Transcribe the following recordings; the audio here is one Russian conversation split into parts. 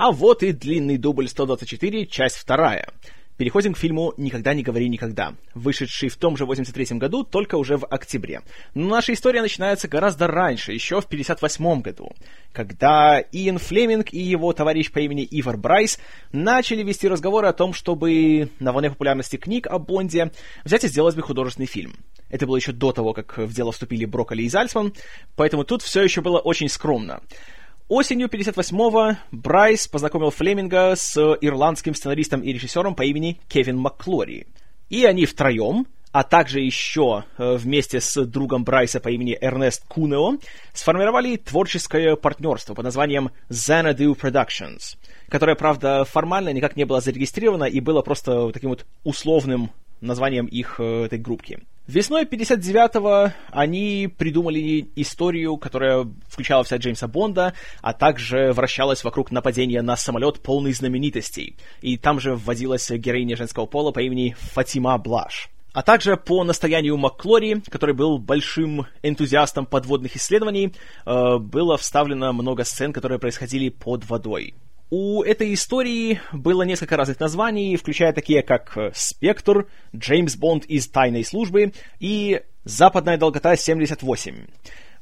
А вот и длинный дубль 124, часть вторая. Переходим к фильму «Никогда не говори никогда», вышедший в том же 83 году, только уже в октябре. Но наша история начинается гораздо раньше, еще в 58 году, когда Иэн Флеминг и его товарищ по имени Ивар Брайс начали вести разговоры о том, чтобы на волне популярности книг о Бонде взять и сделать бы художественный фильм. Это было еще до того, как в дело вступили Брокколи и Зальцман, поэтому тут все еще было очень скромно. Осенью 58-го Брайс познакомил Флеминга с ирландским сценаристом и режиссером по имени Кевин Макклори. И они втроем, а также еще э, вместе с другом Брайса по имени Эрнест Кунео, сформировали творческое партнерство под названием Xanadu Productions, которое, правда, формально никак не было зарегистрировано и было просто таким вот условным названием их э, этой группки. Весной 59-го они придумали историю, которая включала вся Джеймса Бонда, а также вращалась вокруг нападения на самолет полный знаменитостей. И там же вводилась героиня женского пола по имени Фатима Блаш. А также по настоянию Макклори, который был большим энтузиастом подводных исследований, э, было вставлено много сцен, которые происходили под водой. У этой истории было несколько разных названий, включая такие как «Спектр», «Джеймс Бонд из тайной службы» и «Западная долгота 78».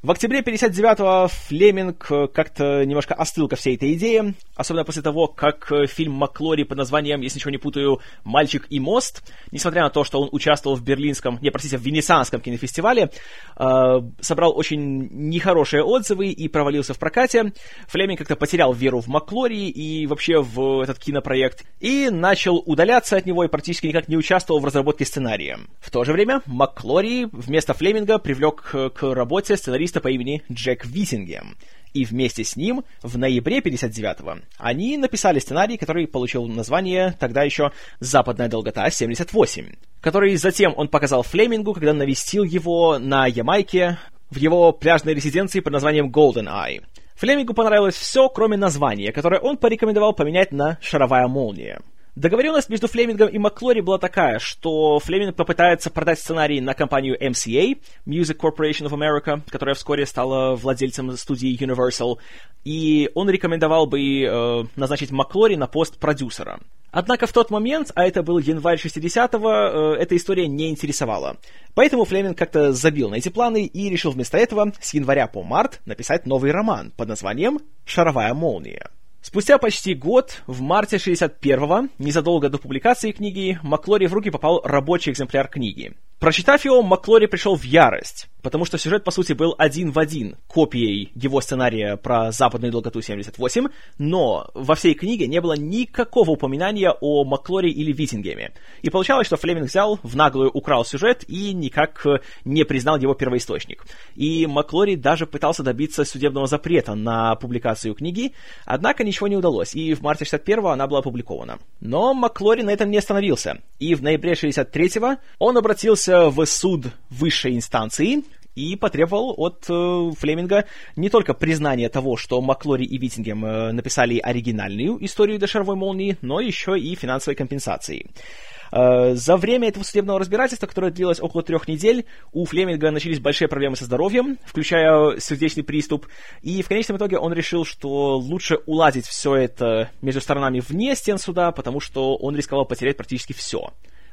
В октябре 59-го Флеминг э, как-то немножко остыл ко всей этой идее, особенно после того, как э, фильм Маклори под названием, если ничего не путаю, «Мальчик и мост», несмотря на то, что он участвовал в берлинском, не, простите, в венецианском кинофестивале, э, собрал очень нехорошие отзывы и провалился в прокате, Флеминг как-то потерял веру в Маклори и вообще в этот кинопроект, и начал удаляться от него и практически никак не участвовал в разработке сценария. В то же время Маклори вместо Флеминга привлек к работе сценариста журналиста по имени Джек Витингем. И вместе с ним в ноябре 59-го они написали сценарий, который получил название тогда еще «Западная долгота 78», который затем он показал Флемингу, когда навестил его на Ямайке в его пляжной резиденции под названием Golden Eye. Флемингу понравилось все, кроме названия, которое он порекомендовал поменять на «Шаровая молния». Договоренность между Флемингом и Маклори была такая, что Флеминг попытается продать сценарий на компанию MCA, Music Corporation of America, которая вскоре стала владельцем студии Universal, и он рекомендовал бы э, назначить Маклори на пост продюсера. Однако в тот момент, а это был январь 60-го, э, эта история не интересовала. Поэтому Флеминг как-то забил на эти планы и решил вместо этого с января по март написать новый роман под названием «Шаровая молния». Спустя почти год, в марте 61-го, незадолго до публикации книги, Маклори в руки попал рабочий экземпляр книги. Прочитав его, Маклори пришел в ярость, потому что сюжет, по сути, был один в один копией его сценария про западную долготу 78, но во всей книге не было никакого упоминания о Маклори или Виттингеме. И получалось, что Флеминг взял, в наглую украл сюжет и никак не признал его первоисточник. И Маклори даже пытался добиться судебного запрета на публикацию книги, однако ничего не удалось, и в марте 61-го она была опубликована. Но Маклори на этом не остановился, и в ноябре 63-го он обратился в суд высшей инстанции и потребовал от э, Флеминга не только признания того, что Маклори и Виттингем э, написали оригинальную историю до шаровой молнии, но еще и финансовой компенсации. Э, за время этого судебного разбирательства, которое длилось около трех недель, у Флеминга начались большие проблемы со здоровьем, включая сердечный приступ, и в конечном итоге он решил, что лучше уладить все это между сторонами вне стен суда, потому что он рисковал потерять практически все.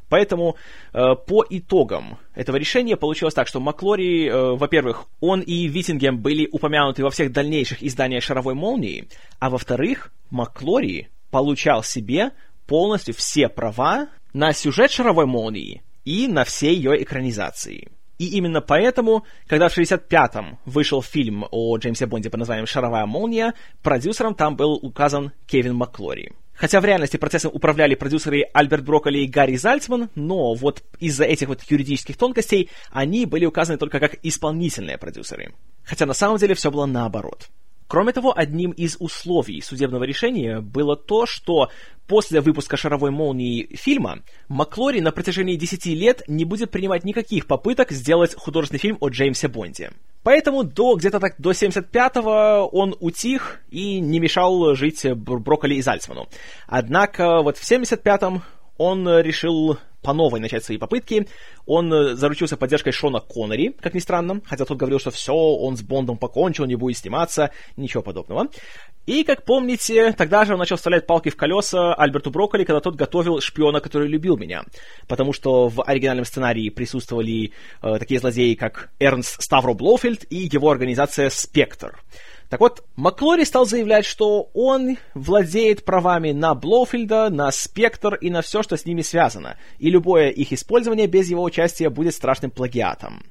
Поэтому э, по итогам этого решения получилось так, что Маклори, э, во-первых, он и Виттингем были упомянуты во всех дальнейших изданиях «Шаровой молнии», а во-вторых, Маклори получал себе полностью все права на сюжет «Шаровой молнии» и на все ее экранизации. И именно поэтому, когда в 65-м вышел фильм о Джеймсе Бонде под названием «Шаровая молния», продюсером там был указан Кевин Маклори. Хотя в реальности процессом управляли продюсеры Альберт Брокколи и Гарри Зальцман, но вот из-за этих вот юридических тонкостей они были указаны только как исполнительные продюсеры. Хотя на самом деле все было наоборот. Кроме того, одним из условий судебного решения было то, что после выпуска «Шаровой молнии» фильма Маклори на протяжении 10 лет не будет принимать никаких попыток сделать художественный фильм о Джеймсе Бонде. Поэтому до где-то так до 75-го он утих и не мешал жить Брокколи и Зальцману. Однако вот в 75-м он решил по новой начать свои попытки. Он э, заручился поддержкой Шона Коннери, как ни странно, хотя тот говорил, что все, он с Бондом покончил, не будет сниматься, ничего подобного. И, как помните, тогда же он начал вставлять палки в колеса Альберту Брокколи, когда тот готовил шпиона, который любил меня. Потому что в оригинальном сценарии присутствовали э, такие злодеи, как Эрнст Ставро Блофельд и его организация «Спектр». Так вот, Маклори стал заявлять, что он владеет правами на Блоуфильда, на Спектр и на все, что с ними связано, и любое их использование без его участия будет страшным плагиатом.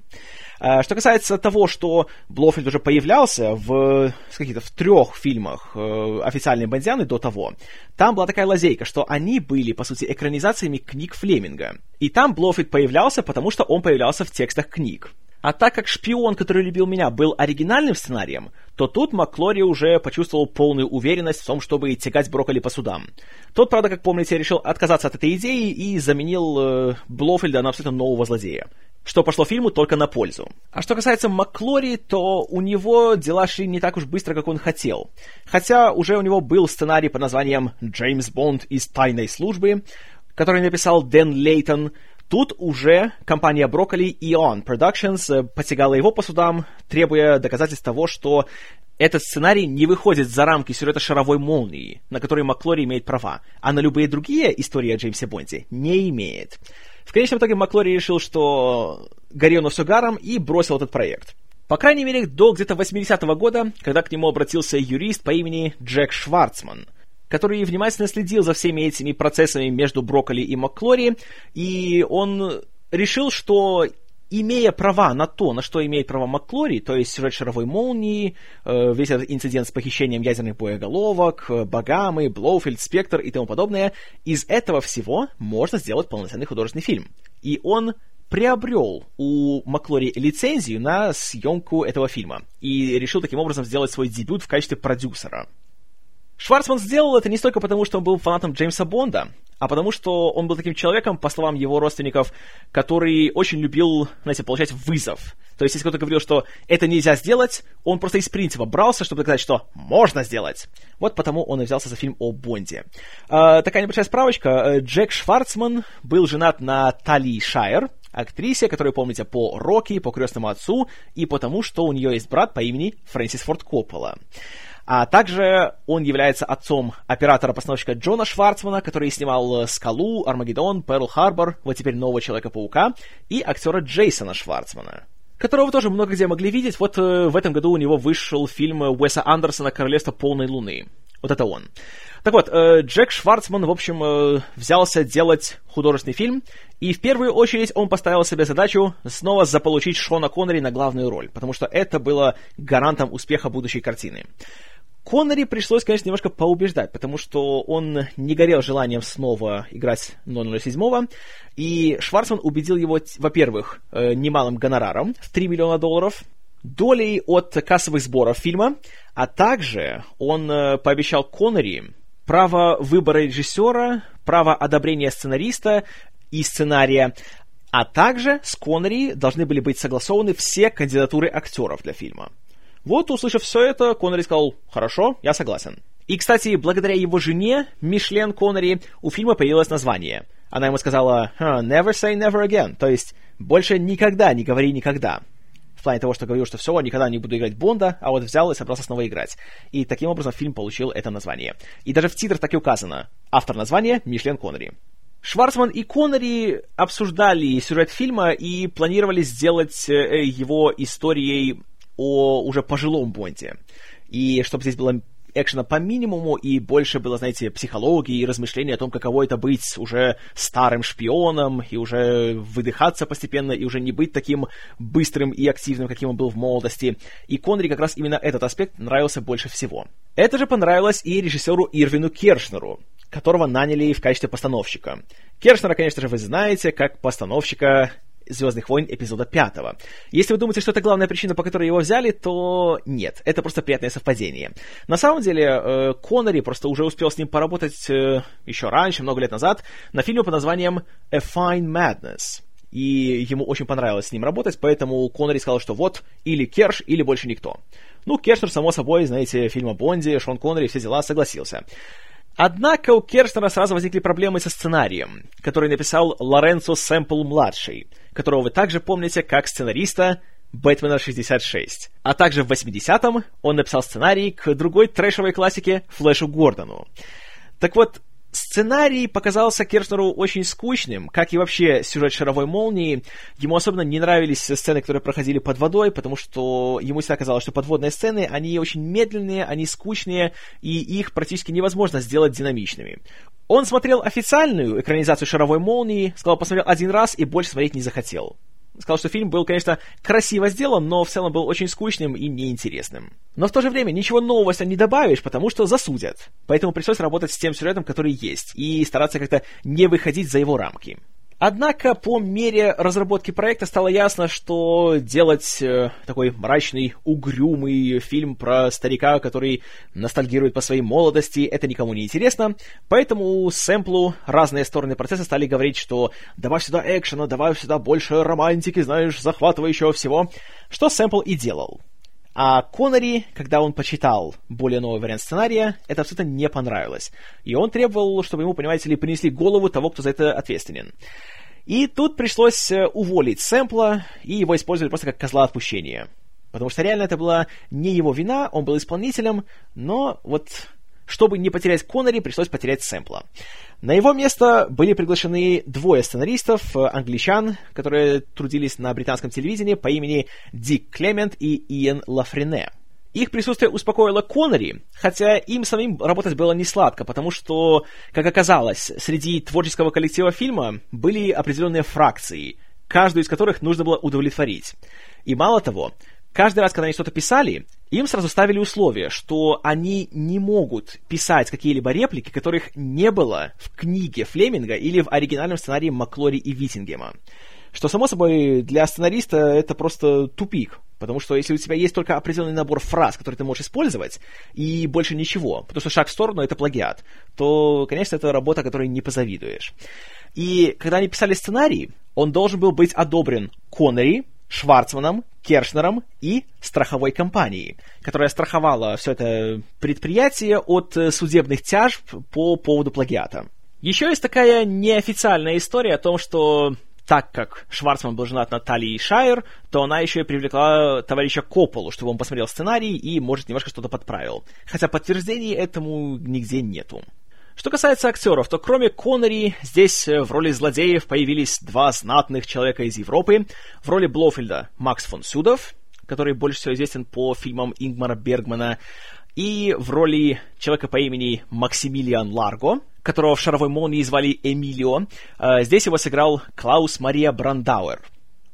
Э, что касается того, что Блофельд уже появлялся в, каких-то в трех фильмах э, официальной Бандианы до того, там была такая лазейка, что они были, по сути, экранизациями книг Флеминга. И там Блофельд появлялся, потому что он появлялся в текстах книг. А так как «Шпион, который любил меня» был оригинальным сценарием, то тут Маклори уже почувствовал полную уверенность в том, чтобы тягать брокколи по судам. Тот, правда, как помните, решил отказаться от этой идеи и заменил э, Блофельда на абсолютно нового злодея что пошло фильму только на пользу. А что касается Маклори, то у него дела шли не так уж быстро, как он хотел. Хотя уже у него был сценарий под названием «Джеймс Бонд из тайной службы», который написал Дэн Лейтон, Тут уже компания Broccoli Eon Productions э, потягала его по судам, требуя доказательств того, что этот сценарий не выходит за рамки сюжета «Шаровой молнии», на который Маклори имеет права, а на любые другие истории о Джеймсе Бонде не имеет. В конечном итоге Маклори решил, что горело все гаром и бросил этот проект. По крайней мере, до где-то 80-го года, когда к нему обратился юрист по имени Джек Шварцман – который внимательно следил за всеми этими процессами между Брокколи и Макклори, и он решил, что имея права на то, на что имеет права Макклори, то есть сюжет шаровой молнии, э, весь этот инцидент с похищением ядерных боеголовок, э, Багамы, Блоуфильд, Спектр и тому подобное, из этого всего можно сделать полноценный художественный фильм. И он приобрел у Маклори лицензию на съемку этого фильма и решил таким образом сделать свой дебют в качестве продюсера. Шварцман сделал это не столько потому, что он был фанатом Джеймса Бонда, а потому что он был таким человеком, по словам его родственников, который очень любил, знаете, получать вызов. То есть, если кто-то говорил, что это нельзя сделать, он просто из принципа брался, чтобы доказать, что можно сделать. Вот потому он и взялся за фильм о Бонде. А, такая небольшая справочка. Джек Шварцман был женат на Тали Шайер, актрисе, которую помните по Рокки, по крестному отцу и потому, что у нее есть брат по имени Фрэнсис Форд Коппола. А также он является отцом оператора-постановщика Джона Шварцмана, который снимал «Скалу», «Армагеддон», «Перл Харбор», вот теперь «Нового Человека-паука», и актера Джейсона Шварцмана которого тоже много где могли видеть. Вот э, в этом году у него вышел фильм Уэса Андерсона «Королевство полной луны». Вот это он. Так вот, э, Джек Шварцман, в общем, э, взялся делать художественный фильм, и в первую очередь он поставил себе задачу снова заполучить Шона Коннери на главную роль, потому что это было гарантом успеха будущей картины. Коннери пришлось, конечно, немножко поубеждать, потому что он не горел желанием снова играть 007 и Шварцман убедил его, во-первых, э, немалым гонораром в 3 миллиона долларов, долей от кассовых сборов фильма, а также он э, пообещал Коннери право выбора режиссера, право одобрения сценариста и сценария, а также с Коннери должны были быть согласованы все кандидатуры актеров для фильма. Вот, услышав все это, Коннери сказал, хорошо, я согласен. И, кстати, благодаря его жене, Мишлен Коннери, у фильма появилось название. Она ему сказала «Never say never again», то есть «больше никогда не говори никогда». В плане того, что говорил, что все, никогда не буду играть Бонда, а вот взял и собрался снова играть. И таким образом фильм получил это название. И даже в титрах так и указано. Автор названия — Мишлен Коннери. Шварцман и Коннери обсуждали сюжет фильма и планировали сделать э, его историей о уже пожилом Бонде. И чтобы здесь было экшена по минимуму, и больше было, знаете, психологии и размышлений о том, каково это быть уже старым шпионом, и уже выдыхаться постепенно, и уже не быть таким быстрым и активным, каким он был в молодости. И Конри как раз именно этот аспект нравился больше всего. Это же понравилось и режиссеру Ирвину Кершнеру, которого наняли в качестве постановщика. Кершнера, конечно же, вы знаете, как постановщика Звездных войн эпизода пятого. Если вы думаете, что это главная причина, по которой его взяли, то нет, это просто приятное совпадение. На самом деле, э, Коннери просто уже успел с ним поработать э, еще раньше, много лет назад, на фильме под названием A Fine Madness. И ему очень понравилось с ним работать, поэтому Коннери сказал, что вот, или Керш, или больше никто. Ну, Кершнер, само собой, знаете, фильм о Бонде, Шон Коннери, все дела, согласился. Однако у Керстнера сразу возникли проблемы со сценарием, который написал Лоренцо Сэмпл-младший, которого вы также помните как сценариста Бэтмена 66. А также в 80-м он написал сценарий к другой трэшевой классике Флэшу Гордону. Так вот, Сценарий показался Кершнеру очень скучным, как и вообще сюжет «Шаровой молнии». Ему особенно не нравились сцены, которые проходили под водой, потому что ему всегда казалось, что подводные сцены, они очень медленные, они скучные, и их практически невозможно сделать динамичными. Он смотрел официальную экранизацию «Шаровой молнии», сказал, посмотрел один раз и больше смотреть не захотел сказал, что фильм был, конечно, красиво сделан, но в целом был очень скучным и неинтересным. Но в то же время ничего нового не добавишь, потому что засудят. Поэтому пришлось работать с тем сюжетом, который есть, и стараться как-то не выходить за его рамки. Однако по мере разработки проекта стало ясно, что делать э, такой мрачный, угрюмый фильм про старика, который ностальгирует по своей молодости, это никому не интересно. Поэтому сэмплу разные стороны процесса стали говорить, что давай сюда экшена, давай сюда больше романтики, знаешь, захватывающего всего, что сэмпл и делал. А Коннери, когда он почитал более новый вариант сценария, это абсолютно не понравилось. И он требовал, чтобы ему, понимаете ли, принесли голову того, кто за это ответственен. И тут пришлось э, уволить сэмпла, и его использовали просто как козла отпущения. Потому что реально это была не его вина, он был исполнителем, но вот чтобы не потерять Коннери, пришлось потерять сэмпла. На его место были приглашены двое сценаристов, э, англичан, которые трудились на британском телевидении по имени Дик Клемент и Иэн Лафрене. Их присутствие успокоило Коннери, хотя им самим работать было не сладко, потому что, как оказалось, среди творческого коллектива фильма были определенные фракции, каждую из которых нужно было удовлетворить. И мало того, каждый раз, когда они что-то писали, им сразу ставили условие, что они не могут писать какие-либо реплики, которых не было в книге Флеминга или в оригинальном сценарии Маклори и Виттингема. Что, само собой, для сценариста это просто тупик. Потому что если у тебя есть только определенный набор фраз, которые ты можешь использовать, и больше ничего, потому что шаг в сторону — это плагиат, то, конечно, это работа, которой не позавидуешь. И когда они писали сценарий, он должен был быть одобрен Коннери, Шварцманом, Кершнером и страховой компанией, которая страховала все это предприятие от судебных тяжб по поводу плагиата. Еще есть такая неофициальная история о том, что так как Шварцман был женат на Талии Шайер, то она еще и привлекла товарища Копполу, чтобы он посмотрел сценарий и, может, немножко что-то подправил. Хотя подтверждений этому нигде нету. Что касается актеров, то кроме Коннери, здесь в роли злодеев появились два знатных человека из Европы. В роли Блофельда Макс фон Сюдов, который больше всего известен по фильмам Ингмара Бергмана, и в роли человека по имени Максимилиан Ларго, которого в «Шаровой молнии» звали Эмилио, э, здесь его сыграл Клаус Мария Брандауэр.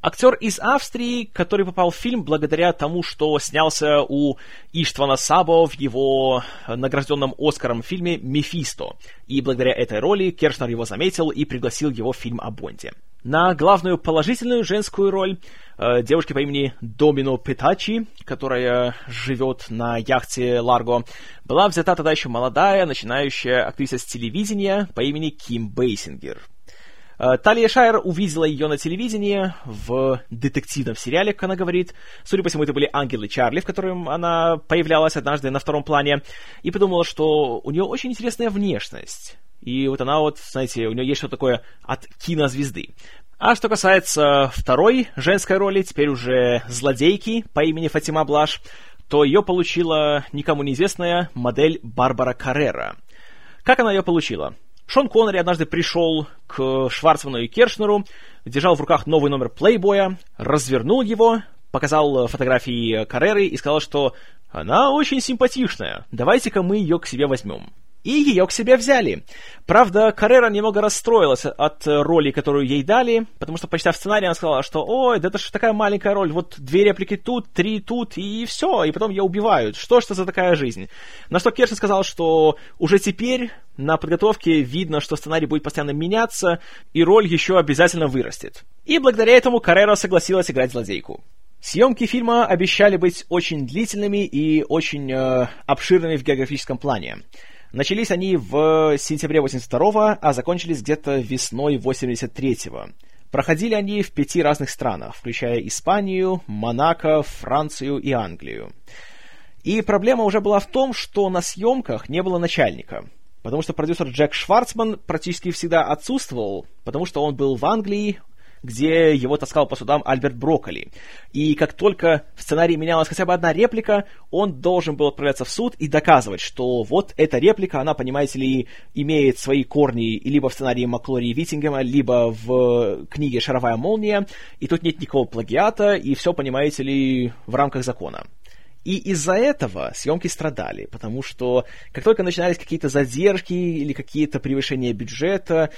Актер из Австрии, который попал в фильм благодаря тому, что снялся у Иштвана Сабо в его награжденном Оскаром фильме «Мефисто». И благодаря этой роли Кершнер его заметил и пригласил его в фильм о Бонде. На главную положительную женскую роль э, девушки по имени Домино Петачи, которая живет на яхте Ларго, была взята тогда еще молодая, начинающая актриса с телевидения по имени Ким Бейсингер. Э, Талия Шайер увидела ее на телевидении в детективном сериале, как она говорит. Судя по всему, это были «Ангелы Чарли», в котором она появлялась однажды на втором плане, и подумала, что у нее очень интересная внешность. И вот она вот, знаете, у нее есть что-то такое от кинозвезды. А что касается второй женской роли, теперь уже злодейки по имени Фатима Блаш, то ее получила никому неизвестная модель Барбара Каррера. Как она ее получила? Шон Коннери однажды пришел к Шварцману и Кершнеру, держал в руках новый номер плейбоя, развернул его, показал фотографии Карреры и сказал, что она очень симпатичная, давайте-ка мы ее к себе возьмем и ее к себе взяли. Правда, Каррера немного расстроилась от роли, которую ей дали, потому что, почитав сценарий, она сказала, что «Ой, да это же такая маленькая роль, вот две реплики тут, три тут, и все, и потом ее убивают. Что ж это за такая жизнь?» На что Кершин сказал, что уже теперь на подготовке видно, что сценарий будет постоянно меняться, и роль еще обязательно вырастет. И благодаря этому Каррера согласилась играть злодейку. Съемки фильма обещали быть очень длительными и очень э, обширными в географическом плане. Начались они в сентябре 82 а закончились где-то весной 83-го. Проходили они в пяти разных странах, включая Испанию, Монако, Францию и Англию. И проблема уже была в том, что на съемках не было начальника. потому что продюсер Джек Шварцман практически всегда отсутствовал, потому что он был в Англии, где его таскал по судам Альберт Брокколи. И как только в сценарии менялась хотя бы одна реплика, он должен был отправляться в суд и доказывать, что вот эта реплика, она, понимаете ли, имеет свои корни либо в сценарии Маклори Виттингема, либо в книге «Шаровая молния», и тут нет никакого плагиата, и все, понимаете ли, в рамках закона. И из-за этого съемки страдали, потому что как только начинались какие-то задержки или какие-то превышения бюджета,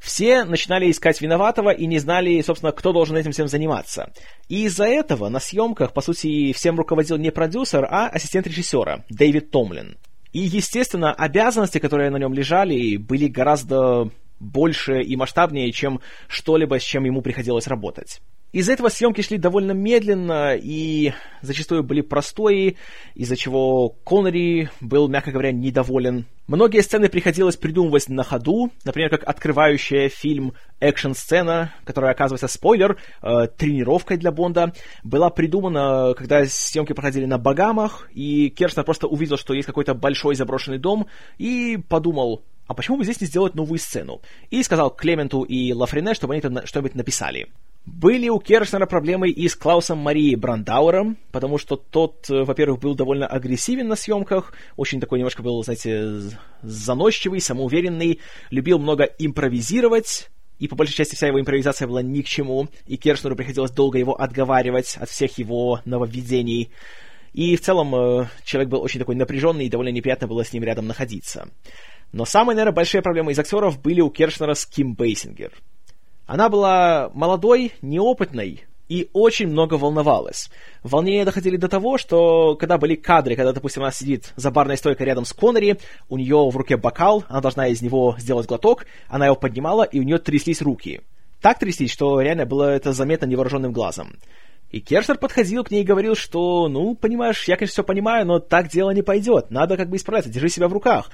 все начинали искать виноватого и не знали, собственно, кто должен этим всем заниматься. И из-за этого на съемках, по сути, всем руководил не продюсер, а ассистент режиссера Дэвид Томлин. И, естественно, обязанности, которые на нем лежали, были гораздо больше и масштабнее, чем что-либо, с чем ему приходилось работать. Из-за этого съемки шли довольно медленно и зачастую были простые, из-за чего Коннери был, мягко говоря, недоволен. Многие сцены приходилось придумывать на ходу, например, как открывающая фильм экшн-сцена, которая, оказывается, спойлер, э, тренировкой для Бонда, была придумана, когда съемки проходили на Багамах, и Керстнер просто увидел, что есть какой-то большой заброшенный дом, и подумал, а почему бы здесь не сделать новую сцену? И сказал Клементу и Лафрене, чтобы они там что-нибудь написали. Были у Кершнера проблемы и с Клаусом Марией Брандауэром, потому что тот, э, во-первых, был довольно агрессивен на съемках, очень такой немножко был, знаете, заносчивый, самоуверенный, любил много импровизировать, и по большей части вся его импровизация была ни к чему, и Кершнеру приходилось долго его отговаривать от всех его нововведений. И в целом э, человек был очень такой напряженный, и довольно неприятно было с ним рядом находиться. Но самые, наверное, большие проблемы из актеров были у Кершнера с Ким Бейсингер — она была молодой, неопытной и очень много волновалась. Волнения доходили до того, что когда были кадры, когда, допустим, она сидит за барной стойкой рядом с Коннери, у нее в руке бокал, она должна из него сделать глоток, она его поднимала, и у нее тряслись руки. Так тряслись, что реально было это заметно невооруженным глазом. И Кершнер подходил к ней и говорил, что, ну, понимаешь, я, конечно, все понимаю, но так дело не пойдет, надо как бы исправиться, держи себя в руках.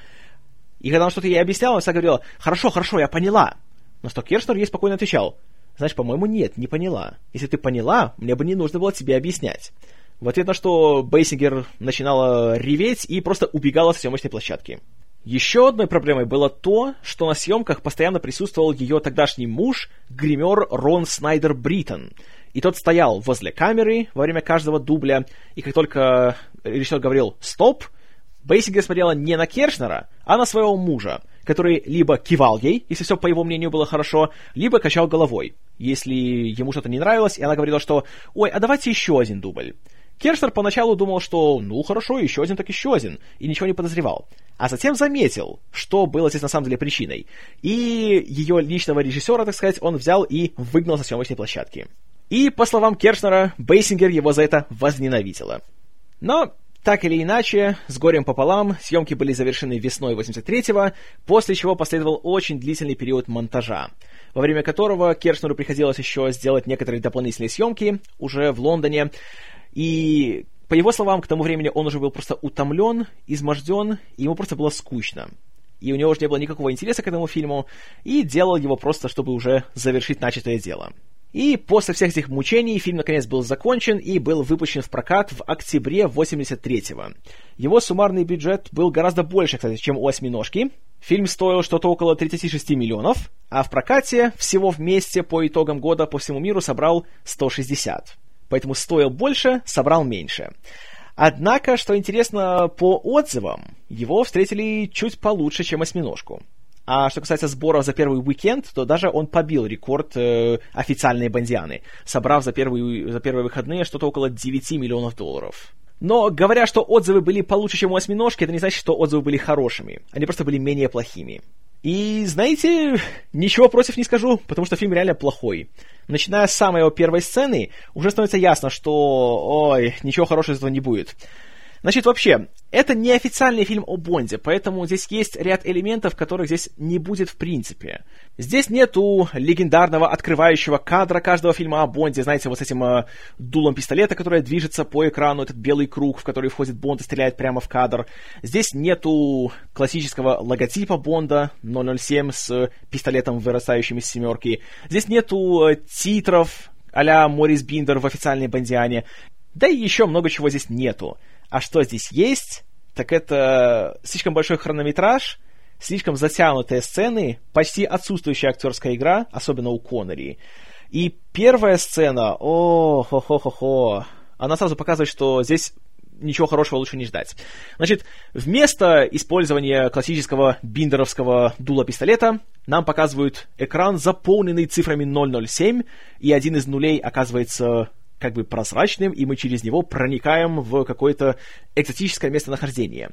И когда он что-то ей объяснял, она всегда говорила, хорошо, хорошо, я поняла. На что Кершнер ей спокойно отвечал, «Знаешь, по-моему, нет, не поняла. Если ты поняла, мне бы не нужно было тебе объяснять». В ответ на что Бейсингер начинала реветь и просто убегала с съемочной площадки. Еще одной проблемой было то, что на съемках постоянно присутствовал ее тогдашний муж, гример Рон Снайдер Бриттон. И тот стоял возле камеры во время каждого дубля, и как только режиссер говорил «стоп», Бейсингер смотрела не на Кершнера, а на своего мужа — который либо кивал ей, если все по его мнению было хорошо, либо качал головой, если ему что-то не нравилось, и она говорила, что «Ой, а давайте еще один дубль». Кершнер поначалу думал, что «ну хорошо, еще один так еще один», и ничего не подозревал. А затем заметил, что было здесь на самом деле причиной. И ее личного режиссера, так сказать, он взял и выгнал со съемочной площадки. И, по словам Кершнера, Бейсингер его за это возненавидела. Но так или иначе, с горем пополам, съемки были завершены весной 83-го, после чего последовал очень длительный период монтажа, во время которого Кершнеру приходилось еще сделать некоторые дополнительные съемки уже в Лондоне, и по его словам, к тому времени он уже был просто утомлен, изможден, и ему просто было скучно. И у него уже не было никакого интереса к этому фильму, и делал его просто, чтобы уже завершить начатое дело. И после всех этих мучений фильм наконец был закончен и был выпущен в прокат в октябре 83-го. Его суммарный бюджет был гораздо больше, кстати, чем у «Осьминожки». Фильм стоил что-то около 36 миллионов, а в прокате всего вместе по итогам года по всему миру собрал 160. Поэтому стоил больше, собрал меньше. Однако, что интересно, по отзывам, его встретили чуть получше, чем «Осьминожку». А что касается сборов за первый уикенд, то даже он побил рекорд э, официальной бандианы, собрав за, первый, за первые выходные что-то около 9 миллионов долларов. Но говоря, что отзывы были получше, чем у осьминожки, это не значит, что отзывы были хорошими. Они просто были менее плохими. И, знаете, ничего против не скажу, потому что фильм реально плохой. Начиная с самой его первой сцены, уже становится ясно, что, ой, ничего хорошего из этого не будет. Значит, вообще, это не официальный фильм о Бонде, поэтому здесь есть ряд элементов, которых здесь не будет в принципе. Здесь нету легендарного открывающего кадра каждого фильма о Бонде, знаете, вот с этим э, дулом пистолета, который движется по экрану, этот белый круг, в который входит Бонд и стреляет прямо в кадр. Здесь нету классического логотипа Бонда 007 с пистолетом, вырастающим из семерки. Здесь нету э, титров а-ля Морис Биндер в официальной Бондиане. Да и еще много чего здесь нету. А что здесь есть, так это слишком большой хронометраж, слишком затянутые сцены, почти отсутствующая актерская игра, особенно у Коннери. И первая сцена, о, хо-хо-хо-хо, она сразу показывает, что здесь ничего хорошего лучше не ждать. Значит, вместо использования классического биндеровского дула-пистолета нам показывают экран, заполненный цифрами 007, и один из нулей оказывается как бы прозрачным, и мы через него проникаем в какое-то экзотическое местонахождение.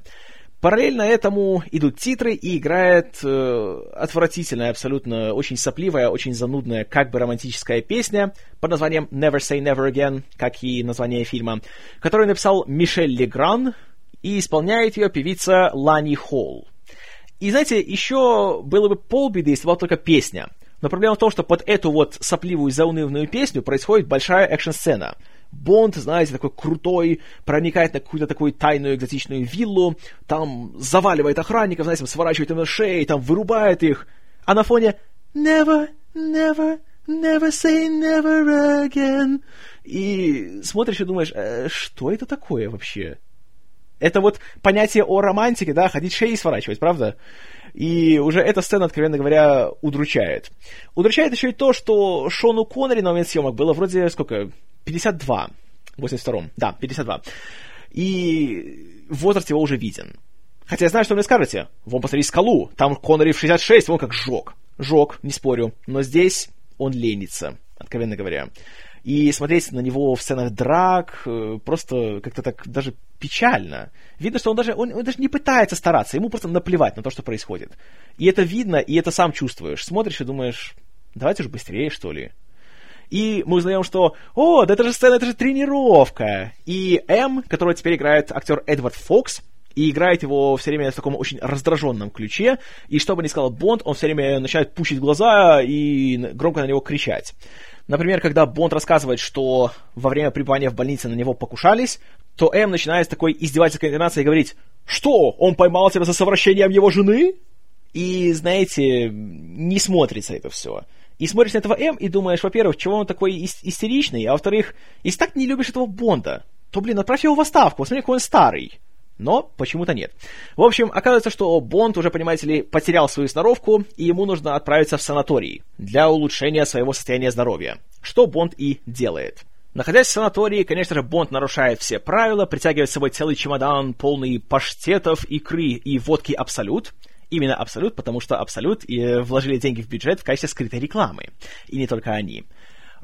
Параллельно этому идут титры и играет э, отвратительная, абсолютно очень сопливая, очень занудная, как бы романтическая песня под названием Never Say Never Again, как и название фильма, которую написал Мишель Легран, и исполняет ее певица Лани Холл. И знаете, еще было бы полбеды, если была только песня. Но проблема в том, что под эту вот сопливую заунывную песню происходит большая экшн-сцена — Бонд, знаете, такой крутой, проникает на какую-то такую тайную экзотичную виллу, там заваливает охранников, знаете, сворачивает им на шеи, там вырубает их, а на фоне «Never, never, never say never again». И смотришь и думаешь, э, что это такое вообще? Это вот понятие о романтике, да, ходить шеи сворачивать, правда? И уже эта сцена, откровенно говоря, удручает. Удручает еще и то, что Шону Коннери на момент съемок было вроде, сколько, 52. В 82-м. Да, 52. И возраст его уже виден. Хотя я знаю, что вы мне скажете. Вон, посмотри, скалу. Там Коннери в 66, вон как жег. Жег, не спорю. Но здесь он ленится, откровенно говоря. И смотреть на него в сценах драк э, просто как-то так даже печально. Видно, что он даже, он, он даже не пытается стараться, ему просто наплевать на то, что происходит. И это видно, и это сам чувствуешь. Смотришь и думаешь, давайте уже быстрее, что ли. И мы узнаем, что, о, да это же сцена, это же тренировка. И М, которого теперь играет актер Эдвард Фокс, и играет его все время в таком очень раздраженном ключе, и что бы ни сказал Бонд, он все время начинает пучить глаза и громко на него кричать. Например, когда Бонд рассказывает, что во время пребывания в больнице на него покушались, то М начинает с такой издевательской интонацией говорить «Что, он поймал тебя за совращением его жены?» И, знаете, не смотрится это все. И смотришь на этого М и думаешь, во-первых, чего он такой истеричный, а во-вторых, если так не любишь этого Бонда, то, блин, отправь его в отставку, посмотри, какой он старый. Но почему-то нет. В общем, оказывается, что Бонд уже, понимаете ли, потерял свою сноровку, и ему нужно отправиться в санаторий для улучшения своего состояния здоровья. Что Бонд и делает. Находясь в санатории, конечно же, Бонд нарушает все правила, притягивает с собой целый чемодан, полный паштетов, икры и водки Абсолют — именно Абсолют, потому что Абсолют и вложили деньги в бюджет в качестве скрытой рекламы. И не только они.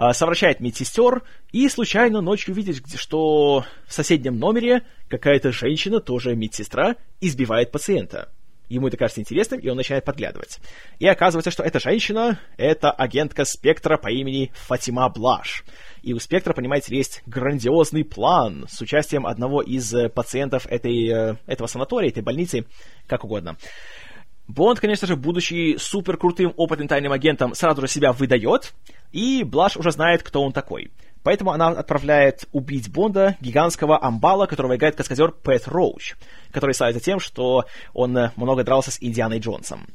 А, совращает медсестер и случайно ночью видит, что в соседнем номере какая-то женщина, тоже медсестра, избивает пациента. Ему это кажется интересным, и он начинает подглядывать. И оказывается, что эта женщина — это агентка Спектра по имени Фатима Блаш. И у Спектра, понимаете, есть грандиозный план с участием одного из пациентов этой, э, этого санатория, этой больницы, как угодно. Бонд, конечно же, будучи супер крутым опытным тайным агентом, сразу же себя выдает, и Блаш уже знает, кто он такой. Поэтому она отправляет убить Бонда, гигантского амбала, которого играет каскадер Пэт Роуч, который славится тем, что он много дрался с Индианой Джонсом.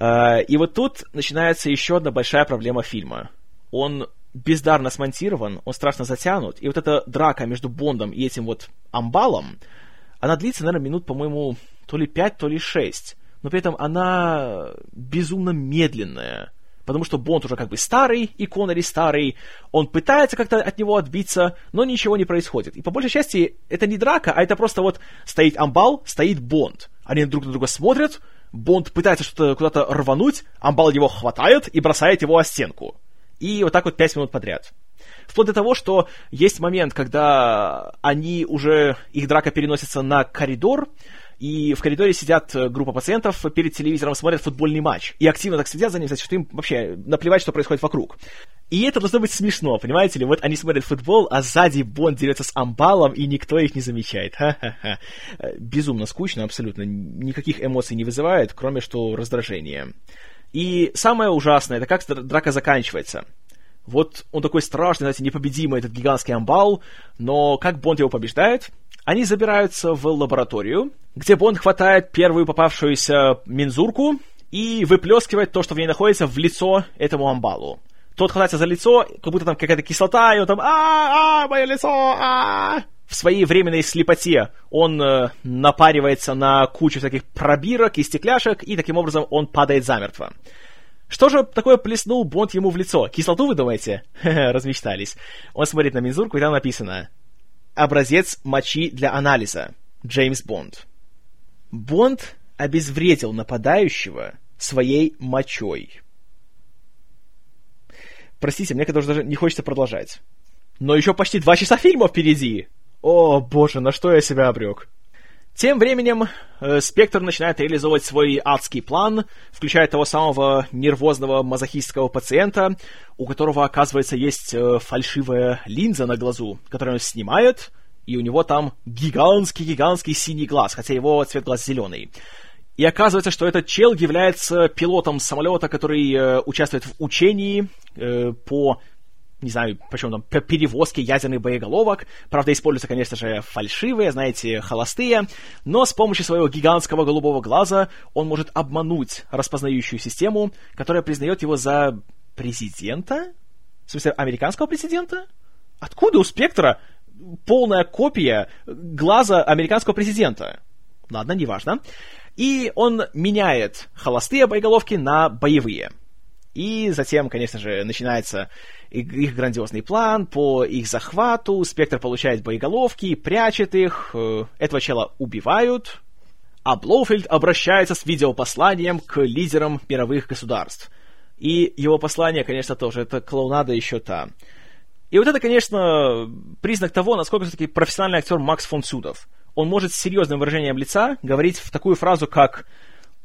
Э, и вот тут начинается еще одна большая проблема фильма. Он бездарно смонтирован, он страшно затянут, и вот эта драка между Бондом и этим вот амбалом, она длится, наверное, минут, по-моему, то ли пять, то ли шесть но при этом она безумно медленная. Потому что Бонд уже как бы старый, и Коннери старый, он пытается как-то от него отбиться, но ничего не происходит. И по большей части это не драка, а это просто вот стоит Амбал, стоит Бонд. Они друг на друга смотрят, Бонд пытается что-то куда-то рвануть, Амбал его хватает и бросает его о стенку. И вот так вот пять минут подряд. Вплоть до того, что есть момент, когда они уже, их драка переносится на коридор, и в коридоре сидят э, группа пациентов перед телевизором, смотрят футбольный матч. И активно так следят за ним, значит, что им вообще наплевать, что происходит вокруг. И это должно быть смешно, понимаете ли? Вот они смотрят футбол, а сзади Бонд дерется с амбалом, и никто их не замечает. Ха-ха-ха. Э, безумно скучно, абсолютно. Никаких эмоций не вызывает, кроме что раздражения. И самое ужасное, это как драка заканчивается. Вот он такой страшный, знаете, непобедимый, этот гигантский амбал, но как Бонд его побеждает? Они забираются в лабораторию, где Бонд хватает первую попавшуюся мензурку и выплескивает то, что в ней находится, в лицо этому амбалу. Тот хватается за лицо, как будто там какая-то кислота, и он там а а мое лицо, а в своей временной слепоте он э, напаривается на кучу всяких пробирок и стекляшек, и таким образом он падает замертво. Что же такое плеснул Бонд ему в лицо? Кислоту, вы думаете? Размечтались. Он смотрит на мензурку, и там написано «Образец мочи для анализа. Джеймс Бонд». Бонд обезвредил нападающего своей мочой. Простите, мне когда даже не хочется продолжать. Но еще почти два часа фильма впереди! О, боже, на что я себя обрек. Тем временем э, Спектр начинает реализовывать свой адский план, включая того самого нервозного мазохистского пациента, у которого, оказывается, есть э, фальшивая линза на глазу, которую он снимает, и у него там гигантский-гигантский синий глаз, хотя его цвет глаз зеленый. И оказывается, что этот чел является пилотом самолета, который э, участвует в учении э, по не знаю, почему там, перевозки ядерных боеголовок. Правда, используются, конечно же, фальшивые, знаете, холостые, но с помощью своего гигантского голубого глаза он может обмануть распознающую систему, которая признает его за президента? В смысле, американского президента? Откуда у Спектра полная копия глаза американского президента? Ладно, неважно. И он меняет холостые боеголовки на боевые. И затем, конечно же, начинается их грандиозный план по их захвату. Спектр получает боеголовки, прячет их. Э, этого чела убивают. А Блоуфильд обращается с видеопосланием к лидерам мировых государств. И его послание, конечно, тоже, это клоунада еще та. И вот это, конечно, признак того, насколько все-таки профессиональный актер Макс фон Сюдов. Он может с серьезным выражением лица говорить в такую фразу, как